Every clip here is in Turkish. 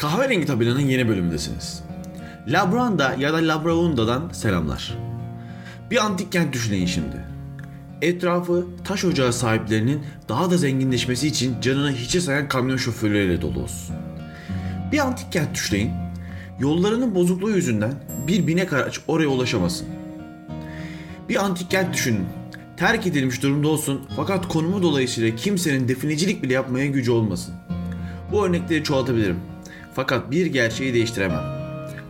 Kahverengi tabelanın yeni bölümündesiniz. Labranda ya da Labraunda'dan selamlar. Bir antik kent düşünün şimdi. Etrafı taş ocağı sahiplerinin daha da zenginleşmesi için canını hiçe sayan kamyon şoförleriyle dolu olsun. Bir antik kent düşünün. Yollarının bozukluğu yüzünden bir binek araç oraya ulaşamasın. Bir antik kent düşünün. Terk edilmiş durumda olsun fakat konumu dolayısıyla kimsenin definecilik bile yapmaya gücü olmasın. Bu örnekleri çoğaltabilirim. Fakat bir gerçeği değiştiremem.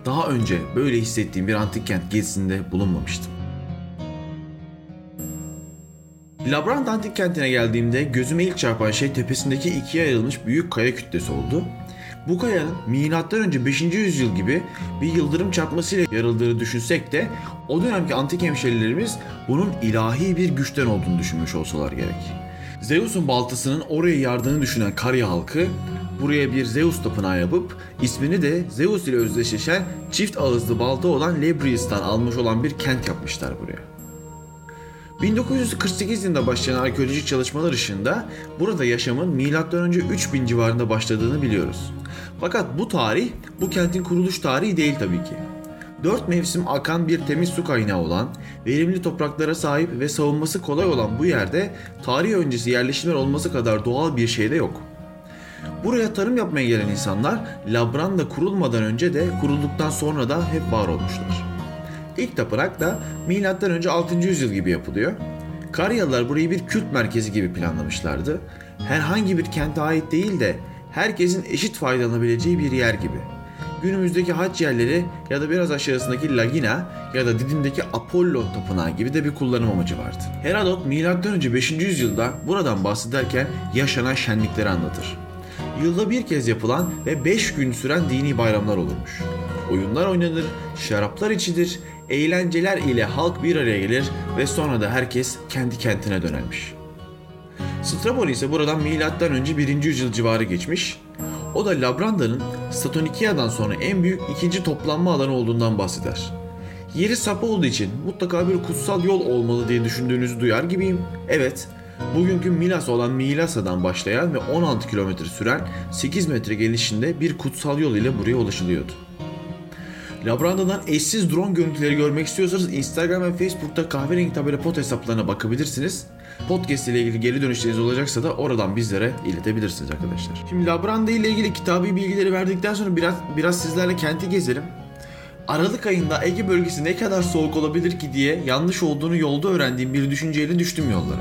Daha önce böyle hissettiğim bir antik kent gezisinde bulunmamıştım. Labrant antik kentine geldiğimde gözüme ilk çarpan şey tepesindeki ikiye ayrılmış büyük kaya kütlesi oldu. Bu kayanın M.Ö. 5. yüzyıl gibi bir yıldırım çarpmasıyla yarıldığını düşünsek de o dönemki antik hemşerilerimiz bunun ilahi bir güçten olduğunu düşünmüş olsalar gerek. Zeus'un baltasının oraya yardığını düşünen Karya halkı buraya bir Zeus tapınağı yapıp ismini de Zeus ile özdeşleşen çift ağızlı balta olan Lebrius'tan almış olan bir kent yapmışlar buraya. 1948 yılında başlayan arkeolojik çalışmalar ışığında burada yaşamın M.Ö. 3000 civarında başladığını biliyoruz. Fakat bu tarih bu kentin kuruluş tarihi değil tabii ki. Dört mevsim akan bir temiz su kaynağı olan, verimli topraklara sahip ve savunması kolay olan bu yerde tarih öncesi yerleşimler olması kadar doğal bir şey de yok. Buraya tarım yapmaya gelen insanlar Labranda kurulmadan önce de kurulduktan sonra da hep var olmuşlar. İlk tapınak da M.Ö. 6. yüzyıl gibi yapılıyor. Karyalılar burayı bir kült merkezi gibi planlamışlardı. Herhangi bir kente ait değil de herkesin eşit faydalanabileceği bir yer gibi. Günümüzdeki haç yerleri ya da biraz aşağısındaki Lagina ya da Didim'deki Apollo tapınağı gibi de bir kullanım amacı vardı. Herodot M.Ö. 5. yüzyılda buradan bahsederken yaşanan şenlikleri anlatır. Yılda bir kez yapılan ve 5 gün süren dini bayramlar olurmuş. Oyunlar oynanır, şaraplar içilir, eğlenceler ile halk bir araya gelir ve sonra da herkes kendi kentine dönermiş. Strabon ise buradan milattan önce 1. yüzyıl civarı geçmiş. O da Labranda'nın Statonikia'dan sonra en büyük ikinci toplanma alanı olduğundan bahseder. Yeri sapı olduğu için mutlaka bir kutsal yol olmalı diye düşündüğünüzü duyar gibiyim. Evet, bugünkü Milas olan Milasa'dan başlayan ve 16 kilometre süren 8 metre genişliğinde bir kutsal yol ile buraya ulaşılıyordu. Labranda'dan eşsiz drone görüntüleri görmek istiyorsanız Instagram ve Facebook'ta kahverengi tabela pot hesaplarına bakabilirsiniz. Podcast ile ilgili geri dönüşleriniz olacaksa da oradan bizlere iletebilirsiniz arkadaşlar. Şimdi Labranda ile ilgili kitabi bilgileri verdikten sonra biraz biraz sizlerle kenti gezelim. Aralık ayında Ege bölgesi ne kadar soğuk olabilir ki diye yanlış olduğunu yolda öğrendiğim bir düşünceyle düştüm yollara.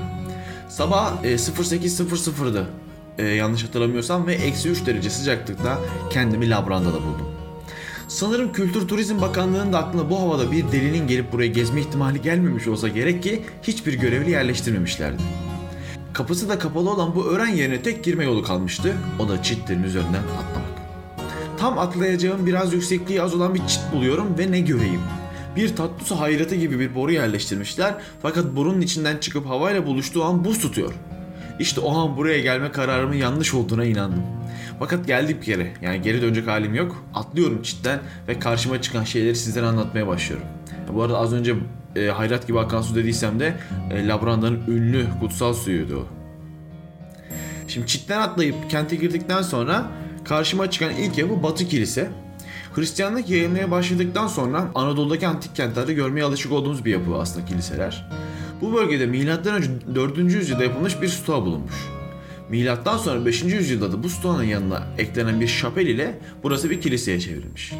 Sabah e, 08.00'dı e, yanlış hatırlamıyorsam ve eksi 3 derece sıcaklıkta kendimi Labranda'da buldum. Sanırım Kültür Turizm Bakanlığı'nın da aklına bu havada bir delinin gelip buraya gezme ihtimali gelmemiş olsa gerek ki hiçbir görevli yerleştirmemişlerdi. Kapısı da kapalı olan bu öğren yerine tek girme yolu kalmıştı. O da çitlerin üzerinden atlamak. Tam atlayacağım biraz yüksekliği az olan bir çit buluyorum ve ne göreyim. Bir tatlı su gibi bir boru yerleştirmişler fakat borunun içinden çıkıp havayla buluştuğu an buz tutuyor. İşte o an buraya gelme kararımın yanlış olduğuna inandım. Fakat geldim geri. Yani geri dönecek halim yok. Atlıyorum çitten ve karşıma çıkan şeyleri sizlere anlatmaya başlıyorum. Bu arada az önce e, hayrat gibi akan su dediysem de e, Labranda'nın ünlü kutsal suyuydu o. Şimdi çitten atlayıp kente girdikten sonra karşıma çıkan ilk yapı Batı Kilise. Hristiyanlık yayılmaya başladıktan sonra Anadolu'daki antik kentlerde görmeye alışık olduğumuz bir yapı aslında kiliseler. Bu bölgede M.Ö. 4. yüzyılda yapılmış bir stoğa bulunmuş. Milattan sonra 5. yüzyılda da bu stoğanın yanına eklenen bir şapel ile burası bir kiliseye çevrilmiş.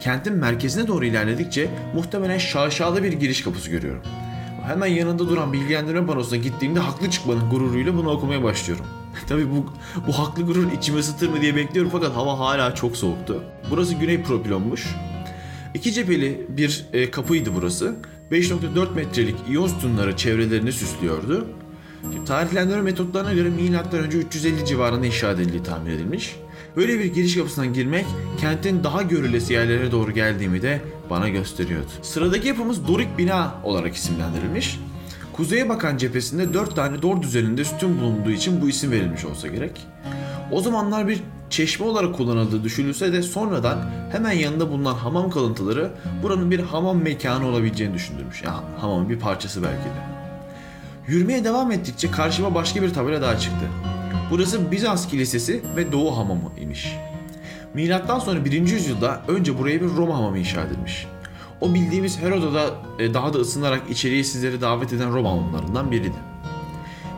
Kentin merkezine doğru ilerledikçe muhtemelen şaşalı bir giriş kapısı görüyorum. Hemen yanında duran bilgilendirme panosuna gittiğimde haklı çıkmanın gururuyla bunu okumaya başlıyorum. Tabi bu, bu haklı gurur içimi ısıtır mı diye bekliyorum fakat hava hala çok soğuktu. Burası güney propilonmuş. İki cepheli bir e, kapıydı burası. 5.4 metrelik iyon sütunları çevrelerini süslüyordu. Tarihlendirme metotlarına göre M.Ö. 350 civarında inşa edildiği tahmin edilmiş. Böyle bir giriş kapısından girmek kentin daha görülesi yerlere doğru geldiğimi de bana gösteriyordu. Sıradaki yapımız Dorik bina olarak isimlendirilmiş. Kuzeye bakan cephesinde 4 tane dor düzeninde sütun bulunduğu için bu isim verilmiş olsa gerek. O zamanlar bir çeşme olarak kullanıldığı düşünülse de sonradan hemen yanında bulunan hamam kalıntıları buranın bir hamam mekanı olabileceğini düşündürmüş. Yani hamamın bir parçası belki de. Yürümeye devam ettikçe karşıma başka bir tabela daha çıktı. Burası Bizans Kilisesi ve Doğu Hamamı imiş. Milattan sonra 1. yüzyılda önce buraya bir Roma hamamı inşa edilmiş. O bildiğimiz Herodot'a e, daha da ısınarak içeriye sizleri davet eden Roma hamamlarından biriydi.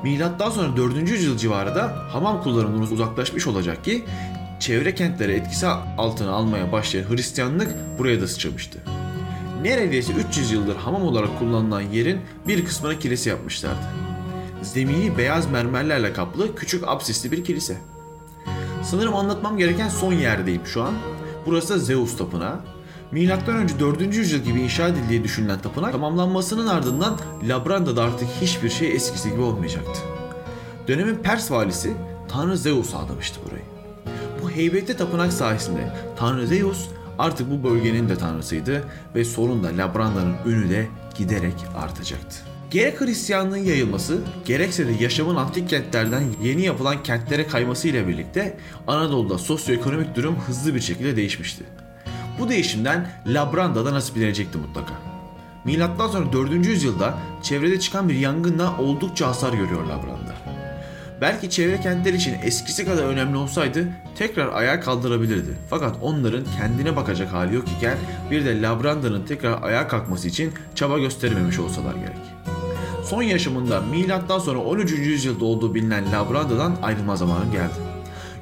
Milattan sonra 4. yüzyıl civarında hamam kullanımından uzaklaşmış olacak ki çevre kentlere etkisi altına almaya başlayan Hristiyanlık buraya da sıçramıştı. Neredeyse 300 yıldır hamam olarak kullanılan yerin bir kısmına kilise yapmışlardı. Zemini beyaz mermerlerle kaplı küçük absisli bir kilise. Sanırım anlatmam gereken son yerdeyim şu an. Burası Zeus tapınağı. Önce 4. yüzyıl gibi inşa edildiği düşünülen tapınak tamamlanmasının ardından Labranda'da artık hiçbir şey eskisi gibi olmayacaktı. Dönemin Pers valisi Tanrı Zeus adamıştı burayı. Bu heybetli tapınak sayesinde Tanrı Zeus artık bu bölgenin de tanrısıydı ve sonunda Labranda'nın ünü de giderek artacaktı. Gerek Hristiyanlığın yayılması, gerekse de yaşamın antik kentlerden yeni yapılan kentlere kayması ile birlikte Anadolu'da sosyoekonomik durum hızlı bir şekilde değişmişti. Bu değişimden Labranda da nasiplenecekti mutlaka. Milattan sonra 4. yüzyılda çevrede çıkan bir yangınla oldukça hasar görüyor Labranda. Belki çevre kentler için eskisi kadar önemli olsaydı tekrar ayağa kaldırabilirdi. Fakat onların kendine bakacak hali yok iken bir de Labranda'nın tekrar ayağa kalkması için çaba göstermemiş olsalar gerek. Son yaşamında milattan sonra 13. yüzyılda olduğu bilinen Labranda'dan ayrılma zamanı geldi.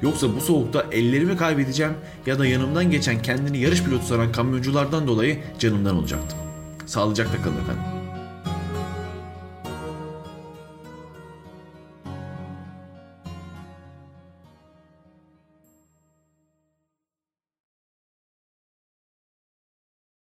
Yoksa bu soğukta ellerimi kaybedeceğim ya da yanımdan geçen kendini yarış pilotu sanan kamyonculardan dolayı canımdan olacaktım. Sağlıcakla kalın efendim.